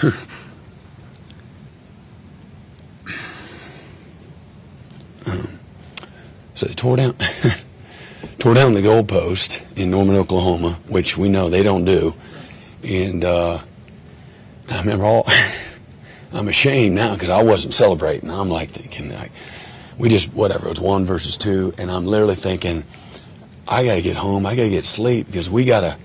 so they tore down tore down the goalpost in Norman, Oklahoma, which we know they don't do. And uh, I remember all. I'm ashamed now because I wasn't celebrating. I'm like thinking, like, we just whatever. It was one versus two, and I'm literally thinking, I got to get home. I got to get sleep because we got to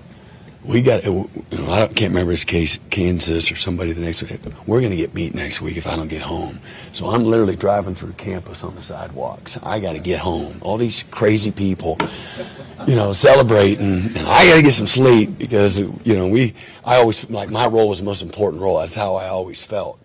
we got, you know, I can't remember his case, Kansas or somebody the next week. We're going to get beat next week if I don't get home. So I'm literally driving through campus on the sidewalks. I got to get home. All these crazy people, you know, celebrating, and I got to get some sleep because, you know, we, I always, like, my role was the most important role. That's how I always felt.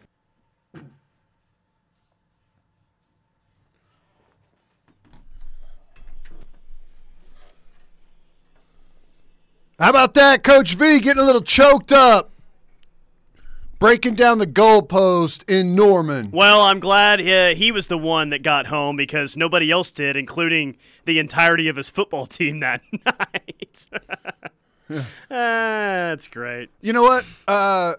How about that, Coach V getting a little choked up? Breaking down the goalpost in Norman. Well, I'm glad uh, he was the one that got home because nobody else did, including the entirety of his football team that night. yeah. ah, that's great. You know what? Uh,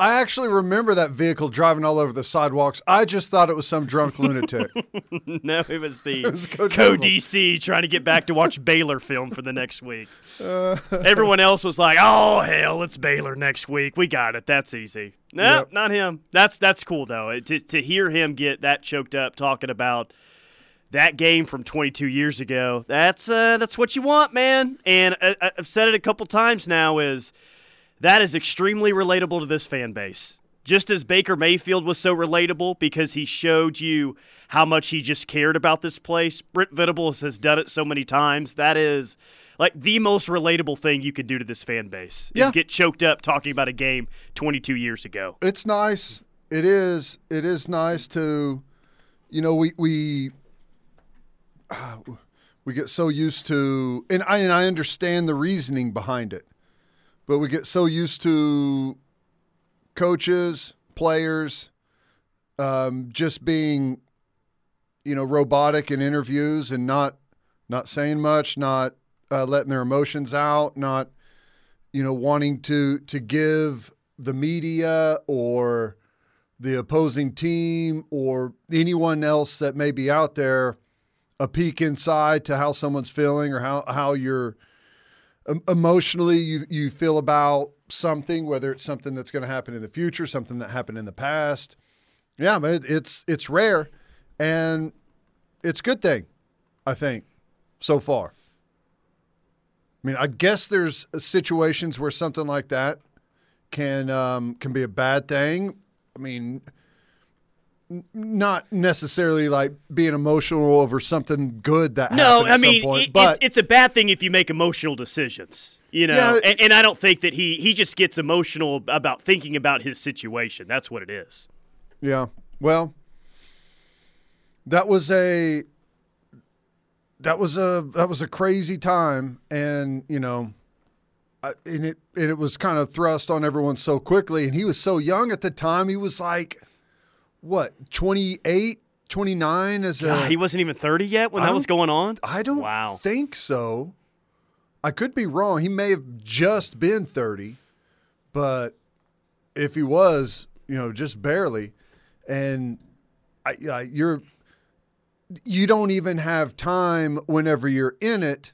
I actually remember that vehicle driving all over the sidewalks. I just thought it was some drunk lunatic. no, it was the it was Co DC trying to get back to watch Baylor film for the next week. Uh, Everyone else was like, "Oh hell, it's Baylor next week. We got it. That's easy." No, nope, yep. not him. That's that's cool though. To to hear him get that choked up talking about that game from 22 years ago. That's uh, that's what you want, man. And I, uh, uh, I've said it a couple times now. Is that is extremely relatable to this fan base. Just as Baker Mayfield was so relatable because he showed you how much he just cared about this place. Brent Venables has done it so many times. That is like the most relatable thing you could do to this fan base. Yeah. Is get choked up talking about a game 22 years ago. It's nice. It is. It is nice to, you know, we we uh, we get so used to, and I and I understand the reasoning behind it. But we get so used to coaches, players, um, just being, you know, robotic in interviews and not not saying much, not uh, letting their emotions out, not, you know, wanting to to give the media or the opposing team or anyone else that may be out there a peek inside to how someone's feeling or how how you're emotionally you you feel about something, whether it's something that's going to happen in the future, something that happened in the past. Yeah, but it's it's rare, and it's a good thing, I think, so far. I mean, I guess there's situations where something like that can um, can be a bad thing. I mean, not necessarily like being emotional over something good that no, I mean, point, it, but it's, it's, a bad thing if you make emotional decisions. You know, yeah, and, and, I don't think that he he just gets emotional about thinking about his situation. That's what it is. Yeah. Well, that was a that was a that was a crazy time, and you know, and it and it was kind of thrust on everyone so quickly, and he was so young at the time. He was like what 28 29 as a God, he wasn't even 30 yet when I that was going on? I don't wow. think so. I could be wrong. He may have just been 30 but if he was you know just barely and I, I, you're you don't even have time whenever you're in it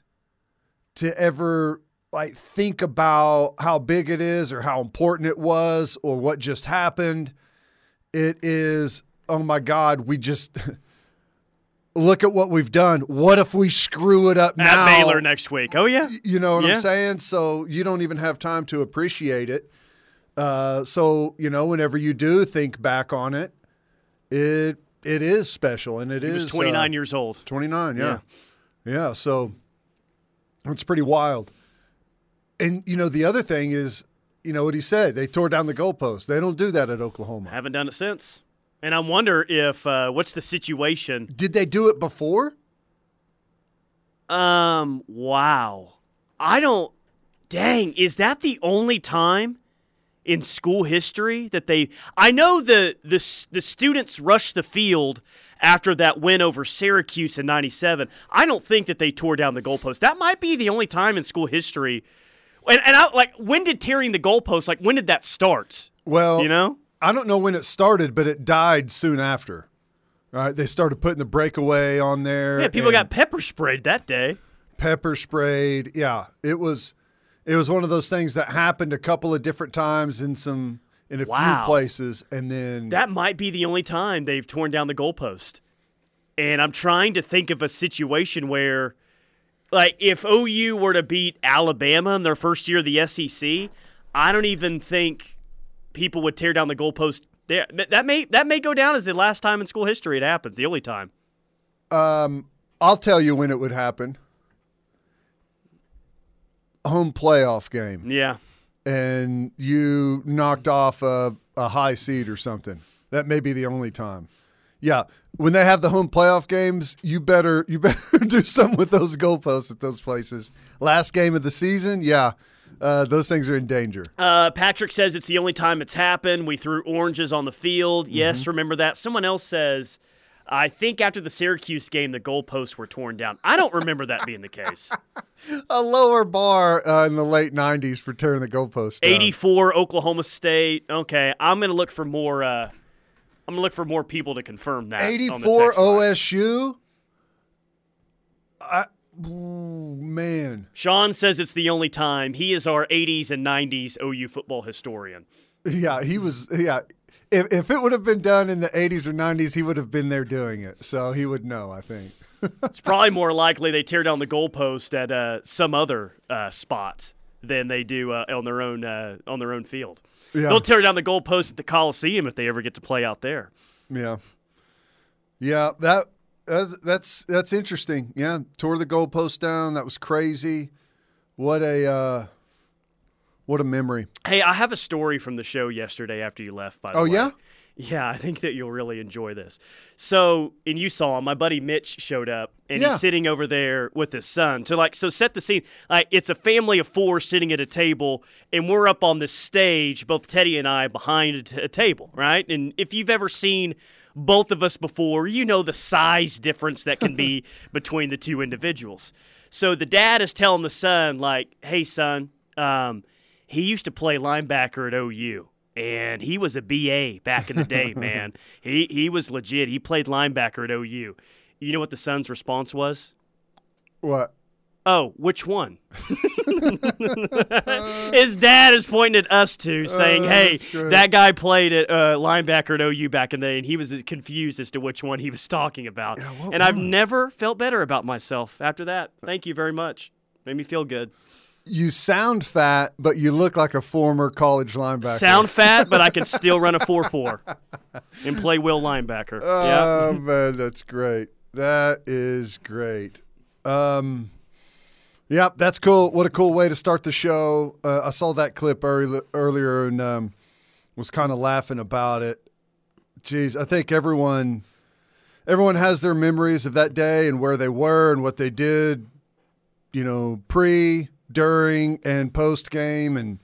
to ever like think about how big it is or how important it was or what just happened it is, oh my God, we just look at what we've done. What if we screw it up at now? Baylor next week. Oh yeah, you know what yeah. I'm saying. So you don't even have time to appreciate it. Uh, so you know, whenever you do think back on it, it it is special, and it he is was 29 uh, years old. 29, yeah. yeah, yeah. So it's pretty wild. And you know, the other thing is you know what he said. They tore down the goalpost. They don't do that at Oklahoma. Haven't done it since. And I wonder if uh, what's the situation? Did they do it before? Um. Wow. I don't. Dang. Is that the only time in school history that they? I know the the the students rushed the field after that win over Syracuse in '97. I don't think that they tore down the goalpost. That might be the only time in school history and, and I, like, when did tearing the goalpost? Like, when did that start? Well, You know? I don't know when it started, but it died soon after. Right? They started putting the breakaway on there. Yeah, people got pepper sprayed that day. pepper sprayed. Yeah, it was it was one of those things that happened a couple of different times in some in a Wow. few places, and then That might be the only time they've torn down the goalpost. And I'm trying to think of a situation where, like, if OU were to beat Alabama in their first year of the SEC, I don't even think people would tear down the goalpost. There, that may that may go down as the last time in school history it happens. The only time. um, I'll tell you when it would happen. Home playoff game, Yeah. and you knocked off a, a high seed or something. That may be the only time. Yeah, when they have the home playoff games, you better you better do something with those goalposts at those places. Last game of the season, yeah, uh, those things are in danger. Uh, Patrick says it's the only time it's happened. We threw oranges on the field. Yes, remember that. Someone else says, I think after the Syracuse game, the goalposts were torn down. I don't remember that being the case. A lower bar uh, in the late '90s for tearing the goalpost. down. 84 Oklahoma State. Okay, I'm gonna look for more. I'm gonna look for more people to confirm that. 84. OSU. I, ooh, man. Sean says it's the only time. He is our 80s and 90s OU football historian. Yeah, he was. Yeah, if if it would have been done in the 80s or 90s, he would have been there doing it. So he would know. I think. It's probably more likely they tear down the goalpost at uh, some other uh, spot than they do uh, on their own uh, on their own field. Yeah. They'll tear down the goalpost at the Coliseum if they ever get to play out there. Yeah. Yeah, that that's that's, that's interesting. Yeah, tore the goalpost down. That was crazy. What a uh, what a memory. Hey, I have a story from the show yesterday after you left. By the Oh, way. yeah? Yeah, I think that you'll really enjoy this. So, and you saw him, my buddy Mitch showed up, and Yeah. he's sitting over there with his son. So, like, so set the scene. Like, it's a family of four sitting at a table, and we're up on the stage, both Teddy and I, behind a, t- a table, right? And if you've ever seen both of us before, you know the size difference that can be between the two individuals. So the dad is telling the son, like, "Hey, son, um, he used to play linebacker at OU." And he was a BA back in the day, man. He he was legit. He played linebacker at OU. You know what the son's response was? What? Oh, which one? His dad is pointing at us two, saying, Oh, "Hey, that guy played at uh, linebacker at OU back in the day, and he was confused as to which one he was talking about." what and I've never felt better about myself after that. Thank you very much. Made me feel good. You sound fat, but you look like a former college linebacker. Sound fat, but I can still run a four four and play will linebacker. yeah. Oh man, that's great. That is great. Um, yeah, that's cool. What a cool way to start the show. Uh, I saw that clip early, earlier and um, was kind of laughing about it. Jeez, I think everyone everyone has their memories of that day and where they were and what they did. You know, pre, during, and post game, and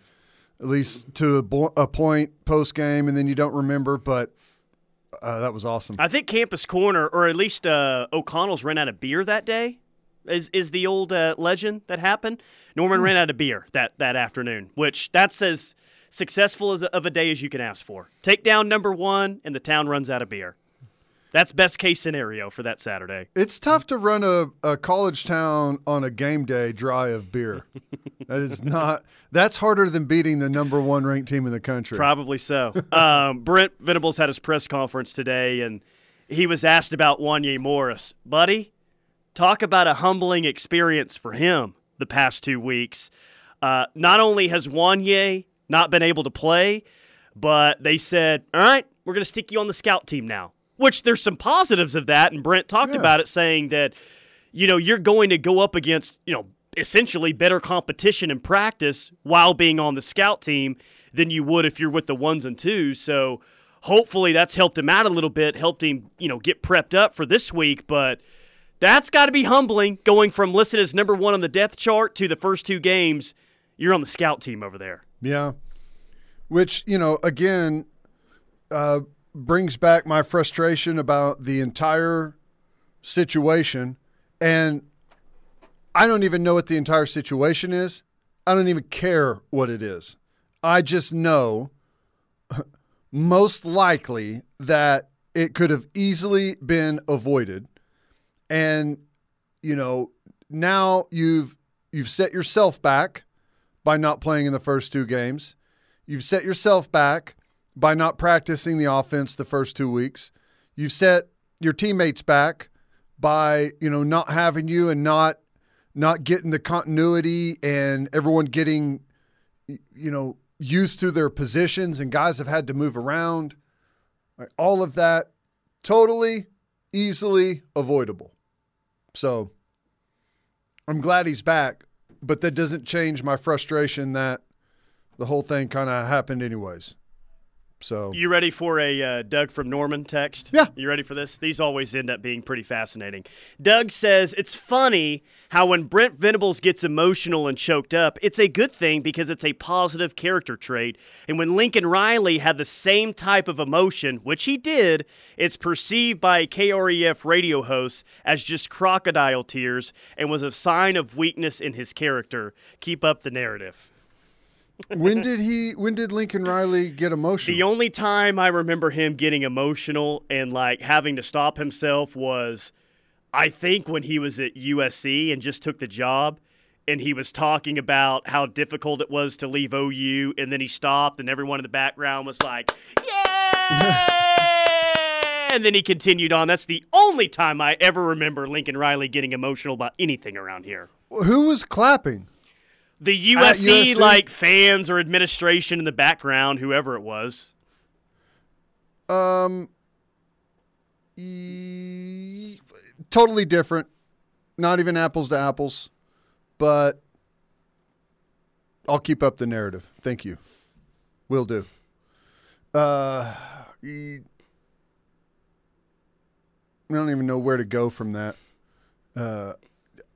at least to a, bo- a point post game, and then you don't remember, but. Uh, that was awesome. I think Campus Corner, or at least uh, O'Connell's, ran out of beer that day. Is is the old uh, legend that happened? Norman ran out of beer that that afternoon, which that's as successful as of a day as you can ask for. Take down number one, and the town runs out of beer. That's best case scenario for that Saturday. It's tough to run a, a college town on a game day dry of beer. that is not. That's harder than beating the number one ranked team in the country. Probably so. um, Brent Venables had his press conference today, and he was asked about Wanya Morris. Buddy, talk about a humbling experience for him the past two weeks. Uh, not only has Wanye not been able to play, but they said, all right, we're going to stick you on the scout team now, which there's some positives of that. And Brent talked Yeah. about it, saying that, you know, you're going to go up against, you know, essentially better competition in practice while being on the scout team than you would if you're with the ones and twos. So hopefully that's helped him out a little bit, helped him, you know, get prepped up for this week. But that's got to be humbling going from listed as number one on the depth chart to the first two games. You're on the scout team over there. Yeah. Which, you know, again, uh, brings back my frustration about the entire situation. And I don't even know what the entire situation is. I don't even care what it is. I just know most likely that it could have easily been avoided. And, you know, now you've you've set yourself back by not playing in the first two games. You've set yourself back by not practicing the offense the first two weeks. You've set your teammates back by, you know, not having you and not not getting the continuity and everyone getting you know used to their positions and guys have had to move around. All of that totally easily avoidable. So I'm glad he's back, but that doesn't change my frustration that the whole thing kind of happened anyways. So you ready for a uh, Doug from Norman text? Yeah. You ready for this? These always end up being pretty fascinating. Doug says it's funny how when Brent Venables gets emotional and choked up, it's a good thing because it's a positive character trait. And when Lincoln Riley had the same type of emotion, which he did, it's perceived by KREF radio hosts as just crocodile tears and was a sign of weakness in his character. Keep up the narrative when did he? When did Lincoln Riley get emotional? The only time I remember him getting emotional and like having to stop himself was, I think, when he was at USC and just took the job, and he was talking about how difficult it was to leave OU, and then he stopped, and everyone in the background was like, "Yeah!" and then he continued on. That's the only time I ever remember Lincoln Riley getting emotional about anything around here. Who was clapping? The USC, USC, like fans or administration in the background, whoever it was. Um, e- totally different. Not even apples to apples, but I'll keep up the narrative. Thank you. Will do. Uh, e- I don't even know where to go from that. Uh,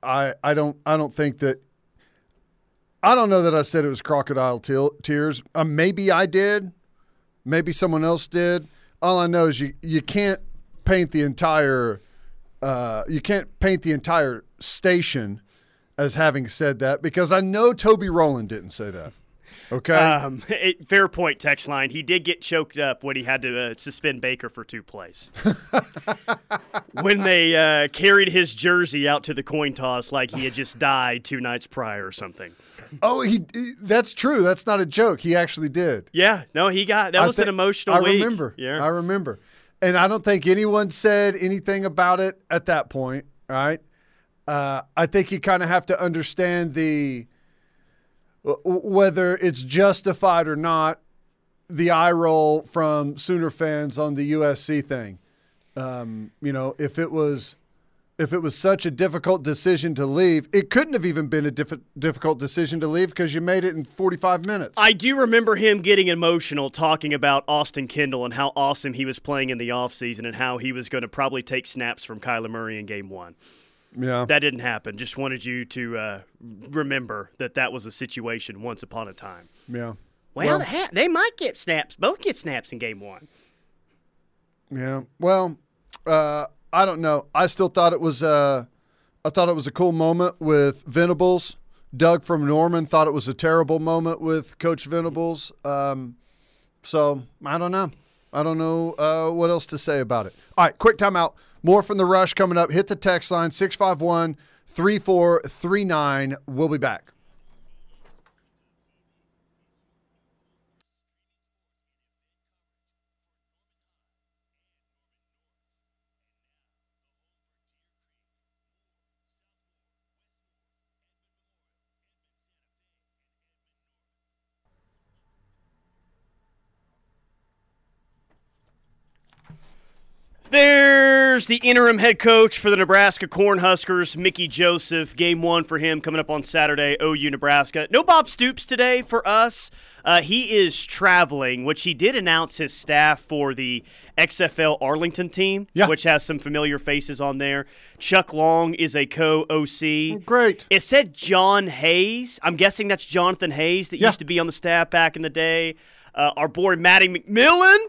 I I don't I don't think that I don't know that I said it was crocodile tears. Uh, maybe I did. Maybe someone else did. All I know is you you can't paint the entire uh, you can't paint the entire station as having said that because I know Toby Rowland didn't say that. Okay. Um, it, fair point, text line. He did get choked up when he had to uh, suspend Baker for two plays. when they uh, carried his jersey out to the coin toss like he had just died two nights prior or something. Oh, he, he that's true. That's not a joke. He actually did. Yeah. No, he got that was th- an emotional. I week. remember. Yeah. I remember. And I don't think anyone said anything about it at that point. Right. Uh, I think you kind of have to understand the whether it's justified or not, the eye roll from Sooner fans on the USC thing. Um, you know, if it was if it was such a difficult decision to leave, it couldn't have even been a diff- difficult decision to leave because you made it in 45 minutes. I do remember him getting emotional talking about Austin Kendall and how awesome he was playing in the offseason and how he was going to probably take snaps from Kyler Murray in game one. Yeah. That didn't happen. Just wanted you to uh, remember that that was a situation once upon a time. Yeah. Well, well they might get snaps. Both get snaps in game one. Yeah. Well, uh, I don't know. I still thought it was. Uh, I thought it was a cool moment with Venables. Doug from Norman thought it was a terrible moment with Coach Venables. Um, so I don't know. I don't know uh, what else to say about it. All right, quick timeout. More from the rush coming up. Hit the text line 651 3439. We'll be back. There's the interim head coach for the Nebraska Cornhuskers, Mickey Joseph. Game one for him coming up on Saturday, OU Nebraska. No Bob Stoops today for us. Uh, he is traveling, which he did announce his staff for the XFL Arlington team, yeah. which has some familiar faces on there. Chuck Long is a co OC. Great. It said John Hayes. I'm guessing that's Jonathan Hayes that yeah. used to be on the staff back in the day. Uh, our boy Matty McMillan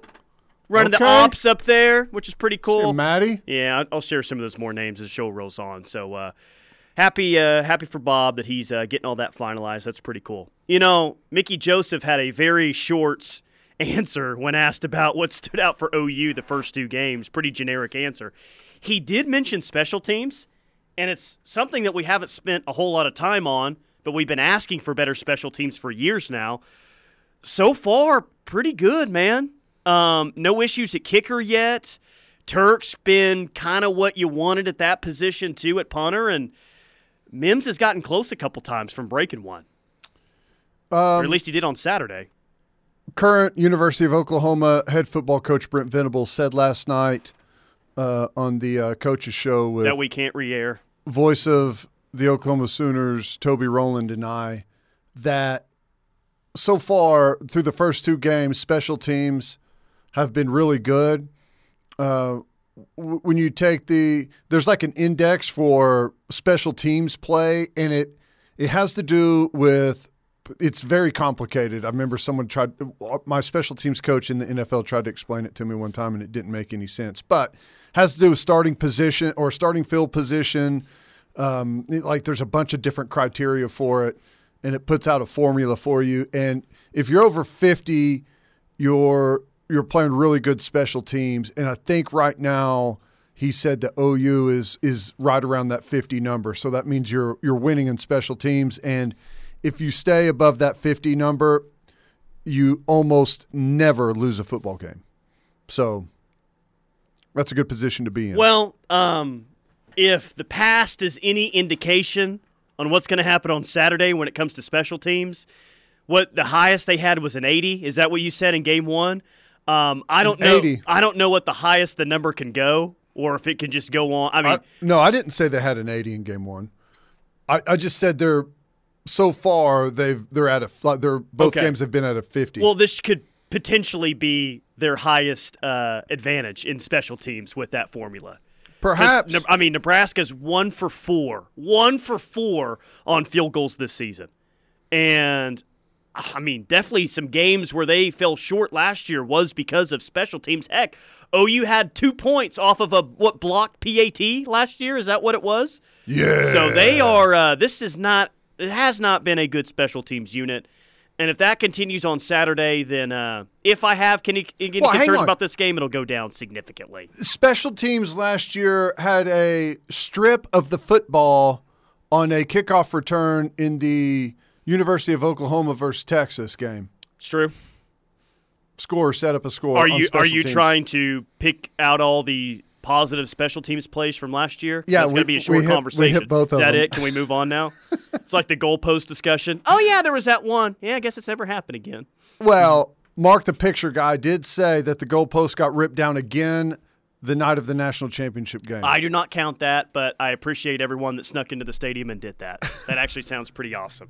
running okay. the ops up there, which is pretty cool. See Maddie? Yeah, I'll share some of those more names as the show rolls on. So uh, happy, uh, happy for Bob that he's uh, getting all that finalized. That's pretty cool. You know, Mickey Joseph had a very short answer when asked about what stood out for OU the first two games. Pretty generic answer. He did mention special teams, and it's something that we haven't spent a whole lot of time on, but we've been asking for better special teams for years now. So far, pretty good, man. Um, no issues at kicker yet. Turk's been kind of what you wanted at that position too at punter, and Mims has gotten close a couple times from breaking one. Um, or at least he did on Saturday. Current University of Oklahoma head football coach Brent Venables said last night uh, on the uh, coaches show with that we can't re-air. voice of the Oklahoma Sooners, Toby Rowland, and I, that so far through the first two games, special teams have been really good. Uh, when you take the there's like an index for special teams play, and it it has to do with it's very complicated. I remember someone tried my special teams coach in the NFL tried to explain it to me one time, and it didn't make any sense. But has to do with starting position or starting field position. Um, it- like there's a bunch of different criteria for it, and it puts out a formula for you. And if you're over 50, you're you're playing really good special teams. And I think right now he said that OU is is right around that 50 number. So that means you're you're winning in special teams. And if you stay above that 50 number, you almost never lose a football game. So that's a good position to be in. Well, um, if the past is any indication on what's going to happen on Saturday when it comes to special teams, what the highest they had was an 80. Is that what you said in game one? Um, I don't know. 80. I don't know what the highest the number can go, or if it can just go on. I mean, I, no, I didn't say they had an 80 in game one. I, I just said they're so far they've they're at a they're both Okay. games have been at a 50. well, this could potentially be their highest uh, advantage in special teams with that formula. Perhaps I mean, Nebraska's one for four, one for four on field goals this season, and I mean, definitely some games where they fell short last year was because of special teams. Heck, OU had two points off of a what blocked PAT last year. Is that what it was? yeah. So they are. Uh, this is not. It has not been a good special teams unit. And if that continues on Saturday, then uh, if I have any, any Well, concerns about this game, it'll go down significantly. special teams last year had a strip of the football on a kickoff return in the University of Oklahoma versus Texas game. It's true. Score set up a score. Are you are you teams. trying to pick out all the positive special teams plays from last year? Yeah, it's going we- to be a we short hit- we conversation. hit both Is that them. it? Can we move on now? it's like the goalpost discussion. Oh yeah, there was that one. Yeah, I guess it's never happened again. Well, Mark the picture guy did say that the goalpost got ripped down again the night of the national championship game. I do not count that, but I appreciate everyone that snuck into the stadium and did that. That actually sounds pretty awesome.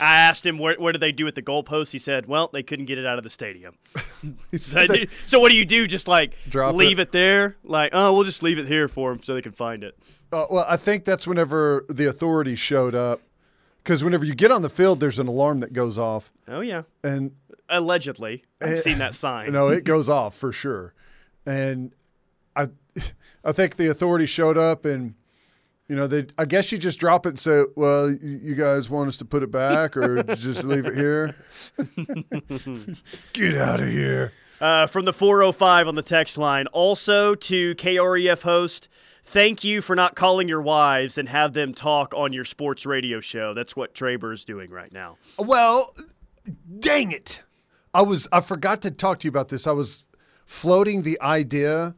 I asked him what, what did they do with the goalpost. He said, "Well, they couldn't get it out of the stadium." So, that- so what do you do? Just like Drop leave it. it. there? Like, oh, we'll just leave it here for them so they can find it. Uh, well, I think that's whenever the authorities showed up. Because whenever you get on the field, there's an alarm that goes off, Oh yeah, and allegedly, I've seen that sign. Eh, no, it goes off for sure. And I, I think the authorities showed up, and you know, they. I guess you just drop it and say, "Well, you guys want us to put it back, or just leave it here." get out of here. Uh, from the 405 on the text line. Also to KREF host, thank you for not calling your wives and have them talk on your sports radio show. That's what Traber is doing right now. Well, dang it. I was I forgot to talk to you about this. I was floating the idea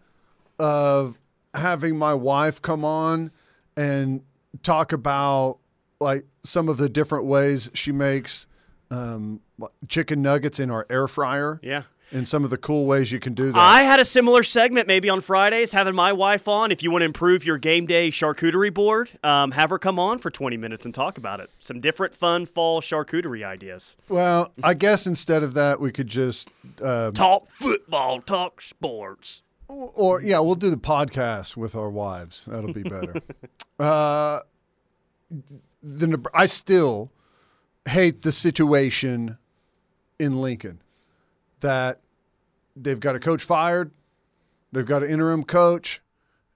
of having my wife come on and talk about like some of the different ways she makes um, chicken nuggets in our air fryer Yeah. and some of the cool ways you can do that. I had a similar segment maybe on Fridays, having my wife on. If you want to improve your game day charcuterie board, um, have her come on for 20 minutes and talk about it. Some different fun fall charcuterie ideas. well, I guess instead of that, we could just uh, Talk football, talk sports. Or yeah, we'll do the podcast with our wives. That'll be better. uh, the I still hate the situation in Lincoln that they've got a coach fired, they've got an interim coach,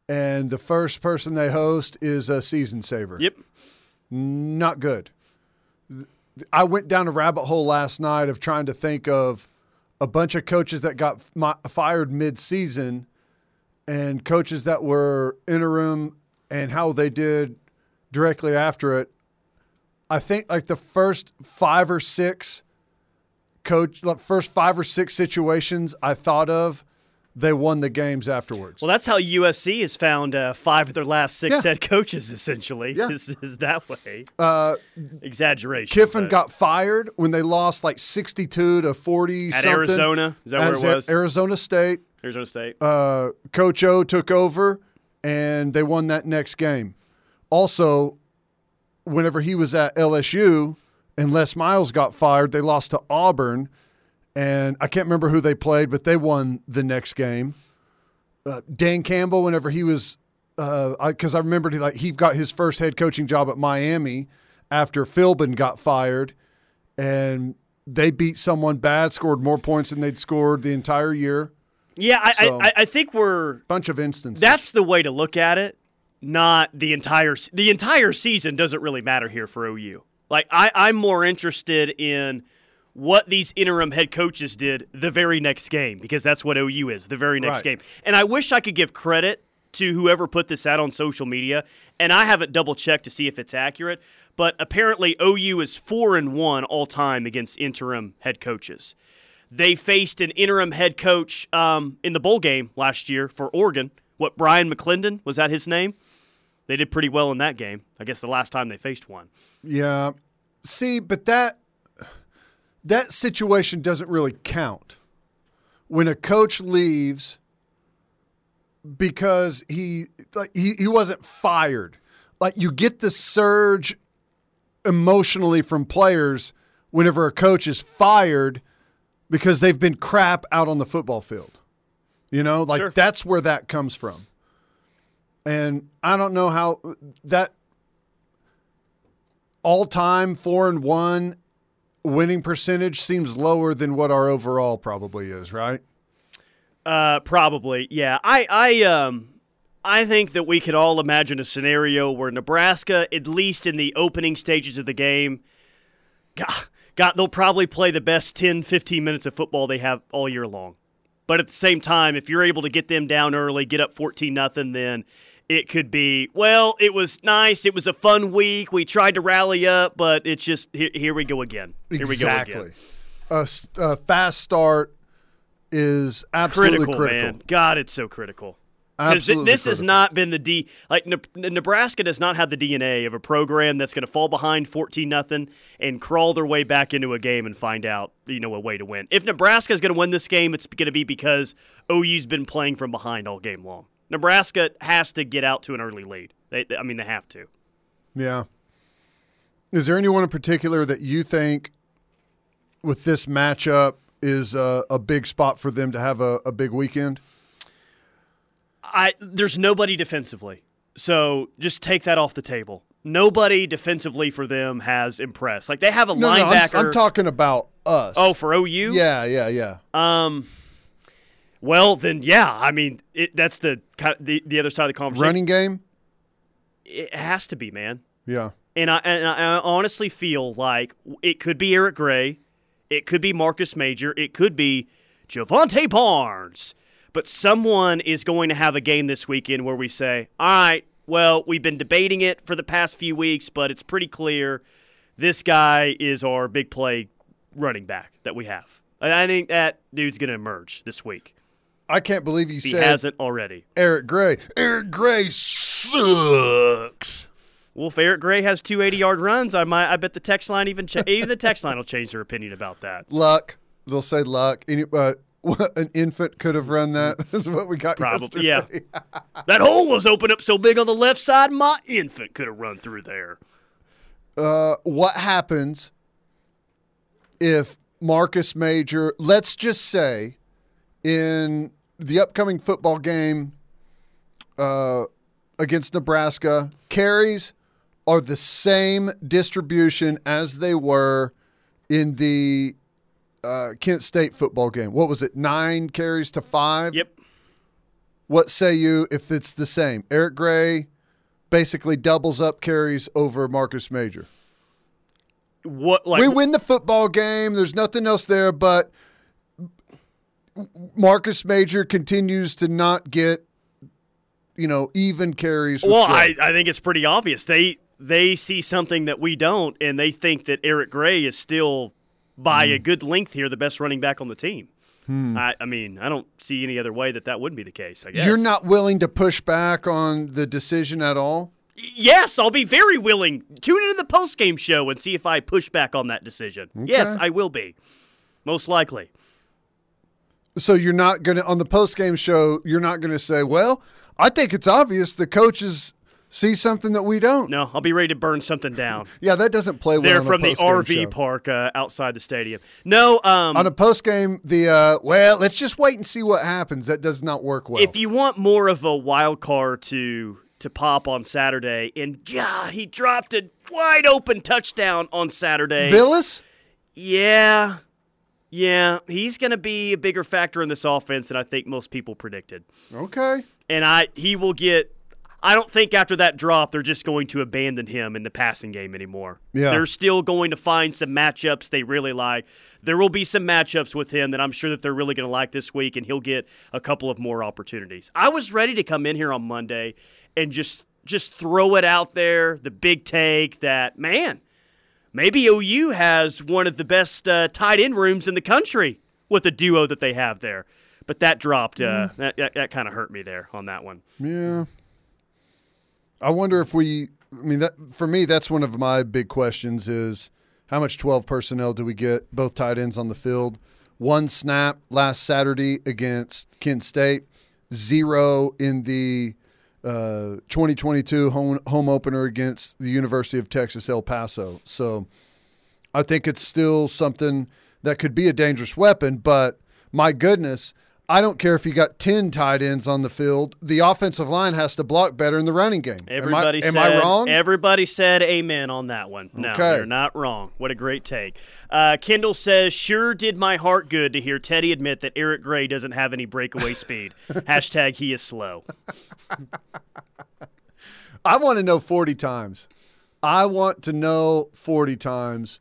and the first person they host is a season saver. Yep. Not good. I went down a rabbit hole last night of trying to think of a bunch of coaches that got fired mid-season and coaches that were interim and how they did directly after it. I think like the first five or six coach, like first five or six situations I thought of, they won the games afterwards. Well, that's how USC has found uh, five of their last six yeah. head coaches. Essentially, yeah. is, is that way. Uh, Exaggeration. Kiffin but. got fired when they lost like sixty-two to forty. At Arizona, is that where it was? Arizona State. Arizona State. Uh, Coach O took over, and they won that next game. Also, whenever he was at LSU and Les Miles got fired, they lost to Auburn, and I can't remember who they played, but they won the next game. Uh, Dan Campbell, whenever he was, because uh, I, I remembered he like he got his first head coaching job at Miami after Philbin got fired, and they beat someone bad, scored more points than they'd scored the entire year. Yeah, I, so, I, I think we're bunch of instances. That's the way to look at it not the entire the entire season doesn't really matter here for OU. Like I, I'm more interested in what these interim head coaches did the very next game because that's what OU is the very next right. game. And I wish I could give credit to whoever put this out on social media, and I haven't double checked to see if it's accurate. But apparently, OU is four and one all time against interim head coaches. They faced an interim head coach um, in the bowl game last year for Oregon. What Bryan McClendon was that his name? They did pretty well in that game. I guess the last time they faced one. Yeah. See, but that that situation doesn't really count. When a coach leaves because he like he, he wasn't fired. Like you get the surge emotionally from players whenever a coach is fired because they've been crap out on the football field. You know, like sure. that's where that comes from. And I don't know how that all time four and one winning percentage seems lower than what our overall probably is, right? Uh, probably, yeah. I, I, um, I think that we could all imagine a scenario where Nebraska, at least in the opening stages of the game, God, God, they'll probably play the best 10, 15 minutes of football they have all year long. But at the same time, if you're able to get them down early, get up 14 nothing, then it could be, well, it was nice. It was a fun week. We tried to rally up, but it's just here, here we go again. Here exactly. we go again. A, a fast start is absolutely critical. critical. Man. God, it's so critical. Because this critical. has not been the D like Nebraska does not have the DNA of a program that's going to fall behind fourteen nothing and crawl their way back into a game and find out you know a way to win. If Nebraska is going to win this game, it's going to be because OU's been playing from behind all game long. Nebraska has to get out to an early lead. They, I mean, they have to. Yeah. Is there anyone in particular that you think with this matchup is a, a big spot for them to have a, a big weekend? I there's nobody defensively, so just take that off the table. Nobody defensively for them has impressed. Like they have a no, linebacker. No, I'm, I'm talking about us. Oh, for OU. Yeah, yeah, yeah. Um. Well, then, yeah. I mean, it, that's the the the other side of the conversation. Running game. It has to be, man. Yeah. And I and I honestly feel like it could be Eric Gray, it could be Marcus Major, it could be Jovantae Barnes, but someone is going to have a game this weekend where we say, "All right, well, we've been debating it for the past few weeks, but it's pretty clear this guy is our big play running back that we have." I think that dude's going to emerge this week. I can't believe you he said He hasn't already. Eric Gray. Eric Gray sucks. Well, if Eric Gray has two 80 yard runs, I might. I bet the text line even cha- even the text line will change their opinion about that. Luck. They'll say luck. Any, uh, an infant could have run that. that. Is what we got. Probably. Yesterday. Yeah. that hole was open up so big on the left side, my infant could have run through there. Uh, what happens if Marcus Major? Let's just say in the upcoming football game uh, against Nebraska, carries are the same distribution as they were in the uh, Kent State football game. What was it? Nine carries to five? Yep. What say you if it's the same? Eric Gray basically doubles up carries over Marcus Major. What like we win the football game. There's nothing else there, but Marcus Major continues to not get, you know, even carries. well, I, I think it's pretty obvious. They they see something that we don't, and they think that Eric Gray is still by mm. a good length here the best running back on the team. Hmm. I, I, mean, I don't see any other way that that wouldn't be the case. I guess you're not willing to push back on the decision at all. Yes, I'll be very willing. Tune into the post game show and see if I push back on that decision. Okay. Yes, I will be, most likely. So you're not going to on the post game show. You're not going to say, "Well, I think it's obvious the coaches see something that we don't." No, I'll be ready to burn something down. yeah, that doesn't play well. They're from the RV show. park uh, outside the stadium. No, um, on a post game, the uh, well, let's just wait and see what happens. That does not work well. If you want more of a wild card to to pop on Saturday, and God, he dropped a wide open touchdown on Saturday. Willis? Yeah. Yeah, he's going to be a bigger factor in this offense than I think most people predicted. Okay. And I he will get I don't think after that drop they're just going to abandon him in the passing game anymore. Yeah. They're still going to find some matchups they really like. There will be some matchups with him that I'm sure that they're really going to like this week and he'll get a couple of more opportunities. I was ready to come in here on Monday and just just throw it out there, the big take that man, maybe OU has one of the best uh, tight end rooms in the country with the duo that they have there. But that dropped. Uh, mm. That, that, that kind of hurt me there on that one. Yeah. I wonder if we. I mean, that for me, that's one of my big questions: is how much twelve personnel do we get? Both tight ends on the field. One snap last Saturday against Kent State. Zero in the uh, 2022 home, home opener against the University of Texas El Paso. So I think it's still something that could be a dangerous weapon, but my goodness, I don't care if you got 10 tight ends on the field. The offensive line has to block better in the running game. Everybody am I, said, am I wrong? Everybody said amen on that one. No, okay. you're not wrong. What a great take. Uh, Kendall says, sure did my heart good to hear Teddy admit that Eric Gray doesn't have any breakaway speed. Hashtag he is slow. I want to know 40 times. I want to know 40 times.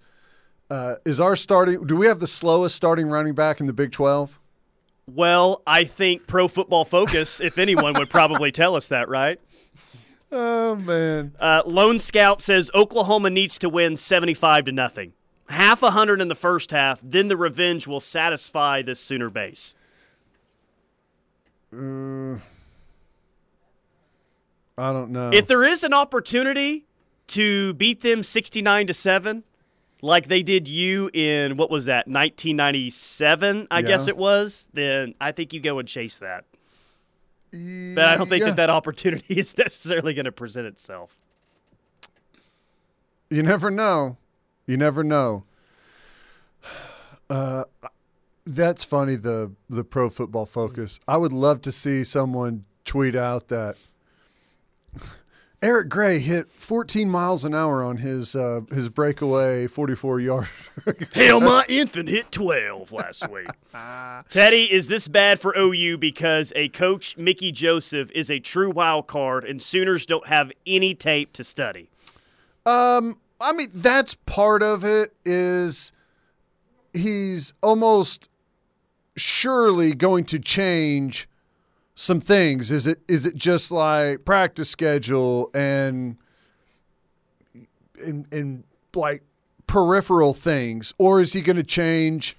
Uh, is our starting, do we have the slowest starting running back in the Big 12? Well, I think Pro Football Focus, if anyone, would probably tell us that, right? Oh man. Uh, Lone Scout says Oklahoma needs to win seventy-five to nothing. Half a hundred in the first half, then the revenge will satisfy this Sooner base. Uh, I don't know. If there is an opportunity to beat them sixty-nine to seven, like they did you in what was that 1997 i yeah. guess it was? Then i think you go and chase that. But i don't think yeah. that that opportunity is necessarily going to present itself. You never know. You never know. Uh, that's funny the the pro football focus. I would love to see someone tweet out that Eric Gray hit 14 miles an hour on his uh, his breakaway 44 yard. Hell, my infant hit 12 last week. Teddy, is this bad for OU because a coach Mickey Joseph is a true wild card and Sooners don't have any tape to study? Um, I mean that's part of it. Is he's almost surely going to change some things? Is it is it just like practice schedule and and, and like peripheral things, or is he going to change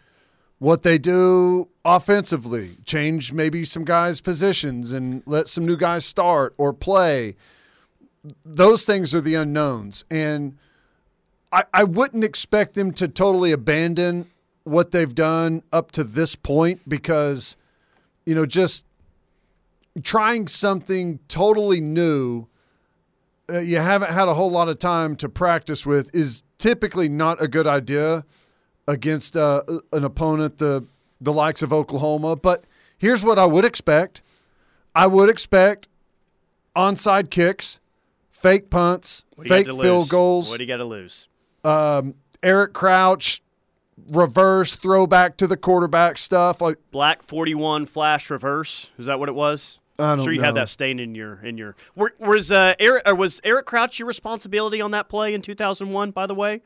what they do offensively? Change maybe some guys' positions and let some new guys start or play. Those things are the unknowns, and I, I wouldn't expect them to totally abandon what they've done up to this point because you know just trying something totally new uh, you haven't had a whole lot of time to practice with is typically not a good idea against uh, an opponent the the likes of Oklahoma. But here's what I would expect: I would expect onside kicks, fake punts, fake field goals. What do you got to lose? Um, Eric Crouch reverse throwback to the quarterback stuff like black 41 flash reverse is that what it was I don't sure you know. had that stain in your in your. Was uh Eric or was Eric Crouch your responsibility on that play in 2001? By the way.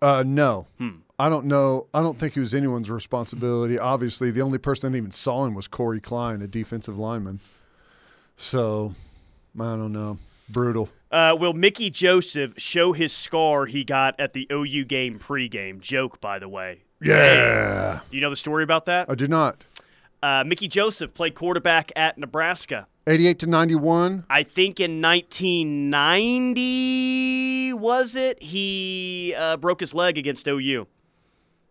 Uh no. Hmm. I don't know. I don't think it was anyone's responsibility. Obviously, the only person that even saw him was Corey Klein, a defensive lineman. So, I don't know. Brutal. Uh, will Mickey Joseph show his scar he got at the OU game pregame? Joke, by the way. Yeah. Do you know the story about that? I do not. Uh, Mickey Joseph played quarterback at Nebraska. 88 to 91. I think in 1990, was it? He uh, broke his leg against OU. It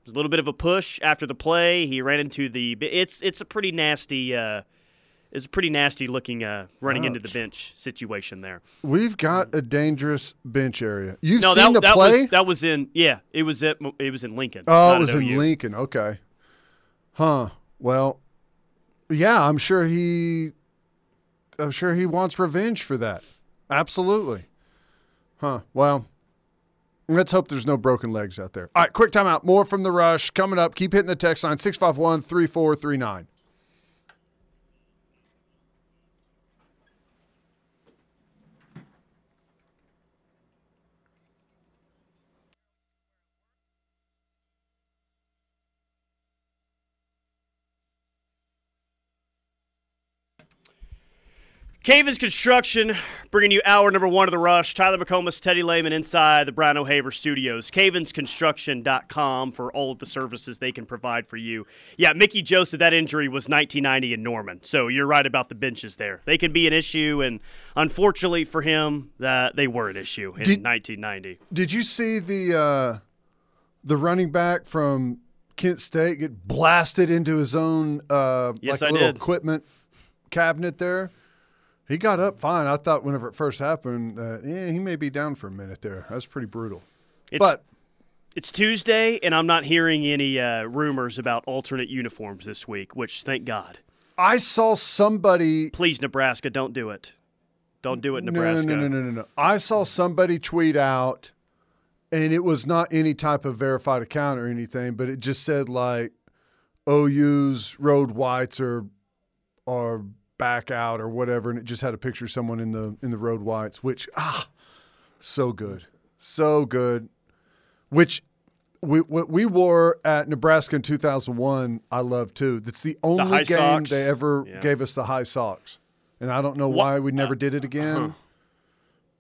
was a little bit of a push after the play. He ran into the. It's it's a pretty nasty. Uh, it's a pretty nasty looking uh, running Ouch. into the bench situation there. We've got a dangerous bench area. You've no, seen that, the that play? Was, that was in yeah. It was at it was in Lincoln. Oh, it was in Lincoln. Okay. Huh. Well, yeah, I'm sure he I'm sure he wants revenge for that. Absolutely. Huh. Well, let's hope there's no broken legs out there. All right, quick timeout. More from the rush coming up. Keep hitting the text line 651 3439. Cavens Construction bringing you hour number one of the rush. Tyler McComas, Teddy Lehman inside the Brian O'Haver studios. CavensConstruction.com for all of the services they can provide for you. Yeah, Mickey Joseph, that injury was 1990 in Norman. So you're right about the benches there. They can be an issue, and unfortunately for him, that they were an issue in did, 1990. Did you see the uh, the running back from Kent State get blasted into his own uh, yes, like I little did. equipment cabinet there? He got up fine. I thought whenever it first happened, uh, yeah, he may be down for a minute there. That's pretty brutal. It's, but it's Tuesday, and I'm not hearing any uh, rumors about alternate uniforms this week, which thank God. I saw somebody. Please, Nebraska, don't do it. Don't do it, Nebraska. No, no, no, no, no, no. I saw somebody tweet out, and it was not any type of verified account or anything, but it just said like OU's road whites are are back out or whatever, and it just had a picture of someone in the in the road whites, which ah, so good, so good. Which we what we wore at Nebraska in 2001, I love too. That's the only the game socks. they ever Yeah. gave us the high socks, and I don't know why we never did it again, uh-huh.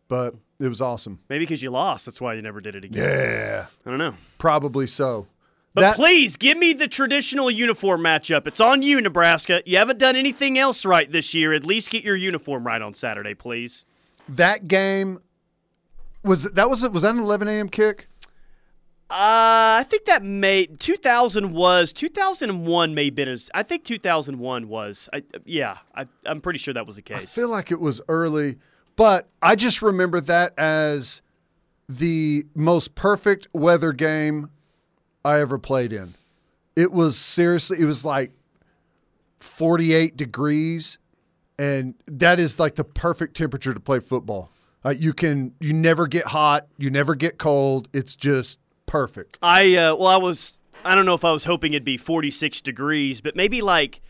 but it was awesome. Maybe because you lost, that's why you never did it again. Yeah, I don't know. probably so. But That- please give me the traditional uniform matchup. It's on you, Nebraska. You haven't done anything else right this year. At least get your uniform right on Saturday, please. that game was that was was that an 11 a.m. kick? Uh, I think that may 2000 was 2001 may have been as I think 2001 was. I yeah, I I'm pretty sure that was the case. I feel like it was early, but I just remember that as the most perfect weather game I ever played in. It was seriously, it was like 48 degrees, and that is like the perfect temperature to play football. Uh, you can, you never get hot, you never get cold. It's just perfect. I uh, well, I was I don't know if I was hoping it'd be 46 degrees, but maybe like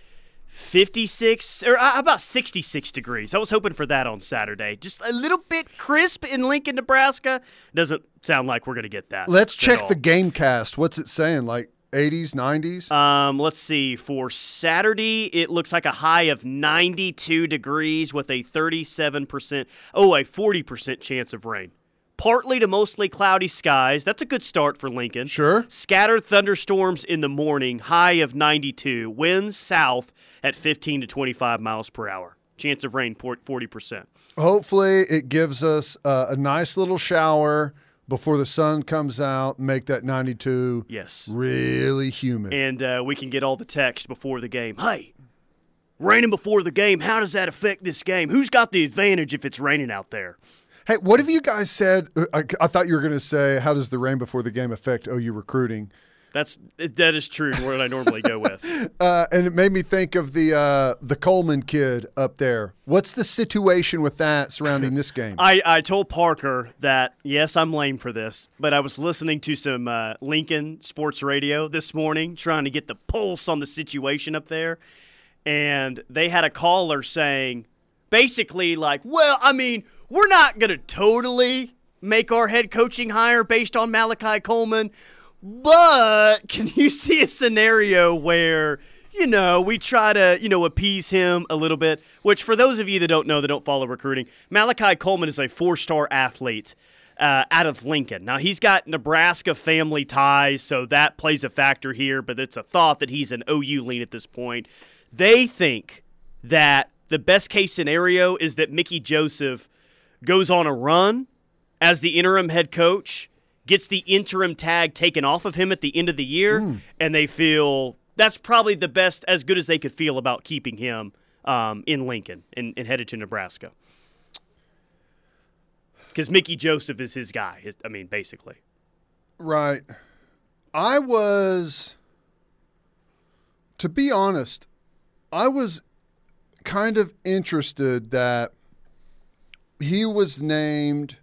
56 or uh, about 66 degrees. I was hoping for that on Saturday. Just a little bit crisp in Lincoln, Nebraska. Doesn't sound like we're going to get that. Let's check all. the game cast. What's it saying? Like 80s, 90s? Um, let's see. For Saturday, it looks like a high of 92 degrees with a 37%, oh, a 40% chance of rain. Partly to mostly cloudy skies. That's a good start for Lincoln. Sure. Scattered thunderstorms in the morning, high of 92. Winds south at 15 to 25 miles per hour. Chance of rain, 40%. Hopefully, it gives us uh, a nice little shower before the sun comes out, make that 92 Yes. really humid. And uh, we can get all the text before the game. Hey, raining before the game. How does that affect this game? Who's got the advantage if it's raining out there? hey, what have you guys said? Uh, I, I thought you were going to say, how does the rain before the game affect OU recruiting? That's that is true. What I normally go with. Uh, and it made me think of the uh, the Coleman kid up there. What's the situation with that surrounding this game? I, I told Parker that yes, I'm lame for this, but I was listening to some uh, Lincoln sports radio this morning, trying to get the pulse on the situation up there, and they had a caller saying, basically like, well, I mean, we're not gonna totally make our head coaching hire based on Malachi Coleman. But can you see a scenario where you know, we try to, you know, appease him a little bit, which for those of you that don't know, that don't follow recruiting, Malachi Coleman is a four star athlete uh, out of Lincoln. Now, he's got Nebraska family ties, so that plays a factor here, but it's a thought that he's an OU lean at this point. They think that the best case scenario is that Mickey Joseph goes on a run as the interim head coach, gets the interim tag taken off of him at the end of the year, mm. and they feel that's probably the best, as good as they could feel about keeping him um, in Lincoln and, and headed to Nebraska. Because Mickey Joseph is his guy. I mean, basically. Right. I was, to be honest, I was kind of interested that he was named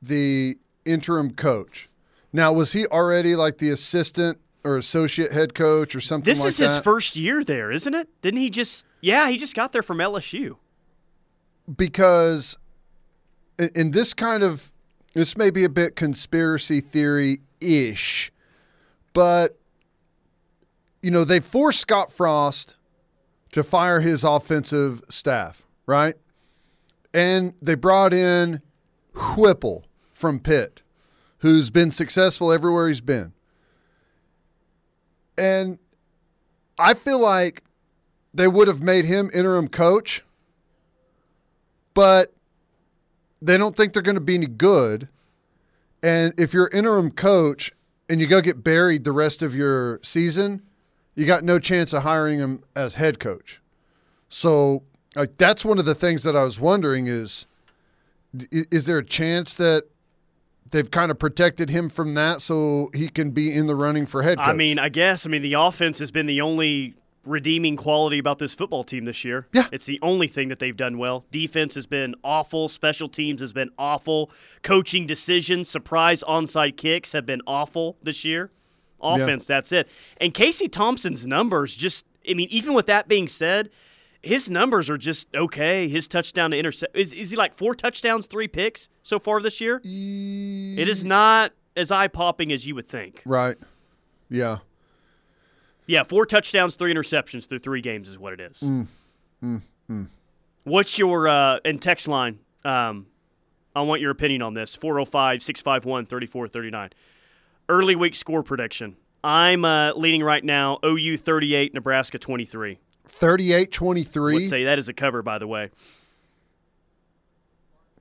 the interim coach. Now, was he already like the assistant or associate head coach or something this like is his first year there, isn't it? Didn't he just Yeah, he just got there from LSU. Because in, in this kind of this may be a bit conspiracy theory ish, but you know, they forced Scott Frost to fire his offensive staff, right? And they brought in Whipple from Pitt, who's been successful everywhere he's been. And I feel like they would have made him interim coach, but they don't think they're going to be any good. And if you're interim coach and you go get buried the rest of your season, you got no chance of hiring him as head coach. So, like that's one of the things that I was wondering is is there a chance that they've kind of protected him from that so he can be in the running for head coach. I mean, I guess. I mean, the offense has been the only redeeming quality about this football team this year. Yeah. It's the only thing that they've done well. Defense has been awful. Special teams has been awful. Coaching decisions, surprise onside kicks have been awful this year. Offense, yeah. that's it. And Casey Thompson's numbers just, I mean, even with that being said, his numbers are just okay. His touchdown to intercept is, is he like four touchdowns, three picks so far this year? E- it is not as eye popping as you would think. Right. Yeah. Yeah, four touchdowns, three interceptions through three games is what it is. Mm. Mm. Mm. What's your uh and text line? Um, I want your opinion on this. 405 651 3439. Early week score prediction. I'm uh, leading right now OU 38, Nebraska 23. 38 23. Would say that is a cover, by the way.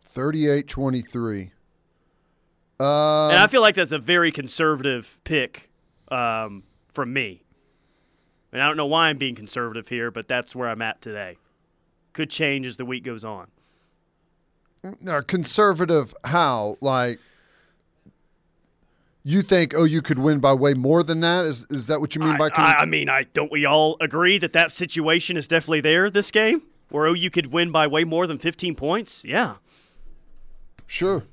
38 23. Um, and I feel like that's a very conservative pick um, from me. And I don't know why I'm being conservative here, but that's where I'm at today. Could change as the week goes on. Now, conservative how? Like, you think oh you could win by way more than that? Is is that what you mean I, by? I, I mean, I don't we all agree that that situation is definitely there this game, where oh you could win by way more than 15 points? Yeah, sure.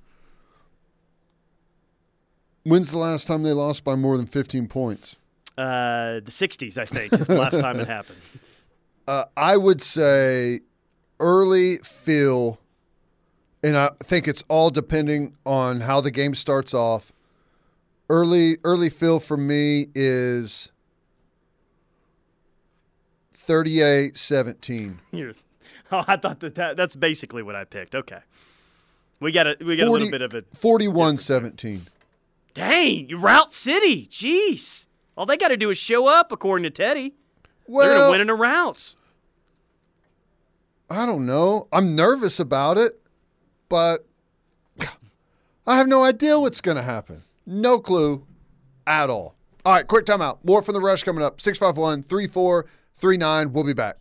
When's the last time they lost by more than 15 points? Uh, the 60s, I think, is the last time it happened. Uh, I would say early feel, and I think it's all depending on how the game starts off early early feel for me is 38-17. oh, I thought that, that that's basically what I picked. Okay. We got a we got 40, a little bit of it. 41-17. Dang, you Route City. Jeez. All they got to do is show up according to Teddy. Well, They're going to win in the routes. I don't know. I'm nervous about it, but I have no idea what's going to happen. No clue at all. All right, quick timeout. More from the rush coming up. 651 3439. We'll be back.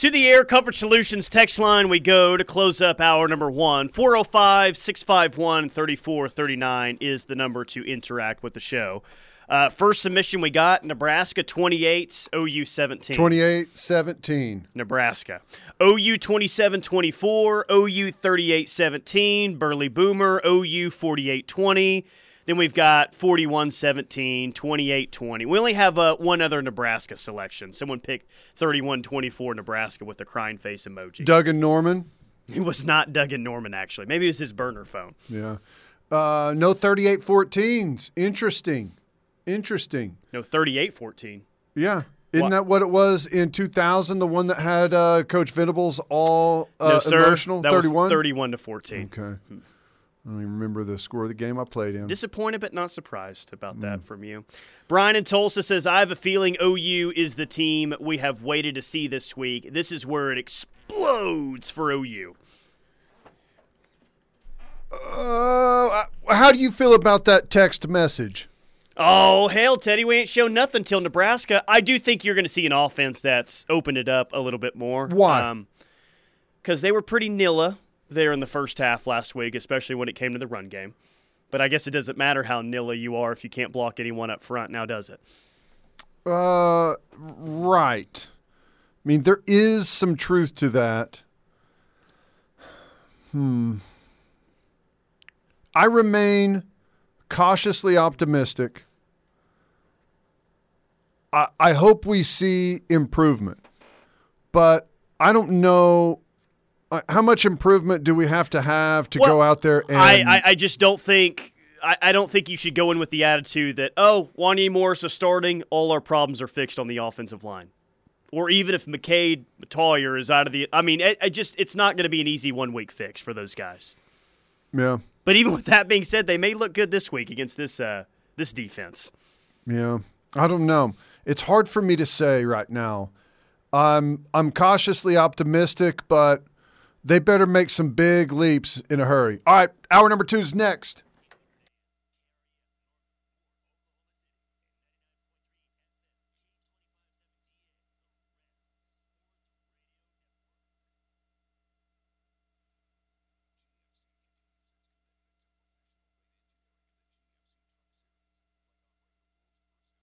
To the Air Comfort Solutions text line we go to close up hour number one. 405 651 3439 is the number to interact with the show. Uh, first submission we got Nebraska 28, OU 17. 28 17. Nebraska. OU 27 24, OU 38 17, Burley Boomer, OU 48 20. Then we've got 41 17, 28 20. We only have uh, one other Nebraska selection. Someone picked 31 24 Nebraska with the crying face emoji. Duggan Norman. It was not Duggan Norman, actually. Maybe it was his burner phone. Yeah. Uh, no 38 14s. Interesting. Interesting. No, 38 14. Yeah. Isn't What? that what it was in 2000? The one that had uh, Coach Venables all uh, no, sir. emotional? That 31? was 31 to 14. Okay. I don't even remember the score of the game I played in. Disappointed but not surprised about Mm. that from you. Brian in Tulsa says, I have a feeling OU is the team we have waited to see this week. This is where it explodes for OU. Uh, how do you feel about that text message? Oh, hell, Teddy, we ain't shown nothing till Nebraska. I do think you're going to see an offense that's opened it up a little bit more. Why? Because they were pretty nilla there in the first half last week, especially when it came to the run game. But I guess it doesn't matter how nilly you are if you can't block anyone up front, now does it? Uh, right. I mean, there is some truth to that. Hmm. I remain cautiously optimistic. I, I hope we see improvement, but I don't know how much improvement do we have to have to Well, go out there and I, I, I just don't think I, I don't think you should go in with the attitude that oh Wanya Morris is starting, all our problems are fixed on the offensive line, or even if McKade Mettauer is out of the. I mean, it, it just it's not going to be an easy one week fix for those guys. yeah. But even with that being said, they may look good this week against this uh, this defense. Yeah, I don't know. It's hard for me to say right now. I'm I'm cautiously optimistic, but they better make some big leaps in a hurry. All right, hour number two is next.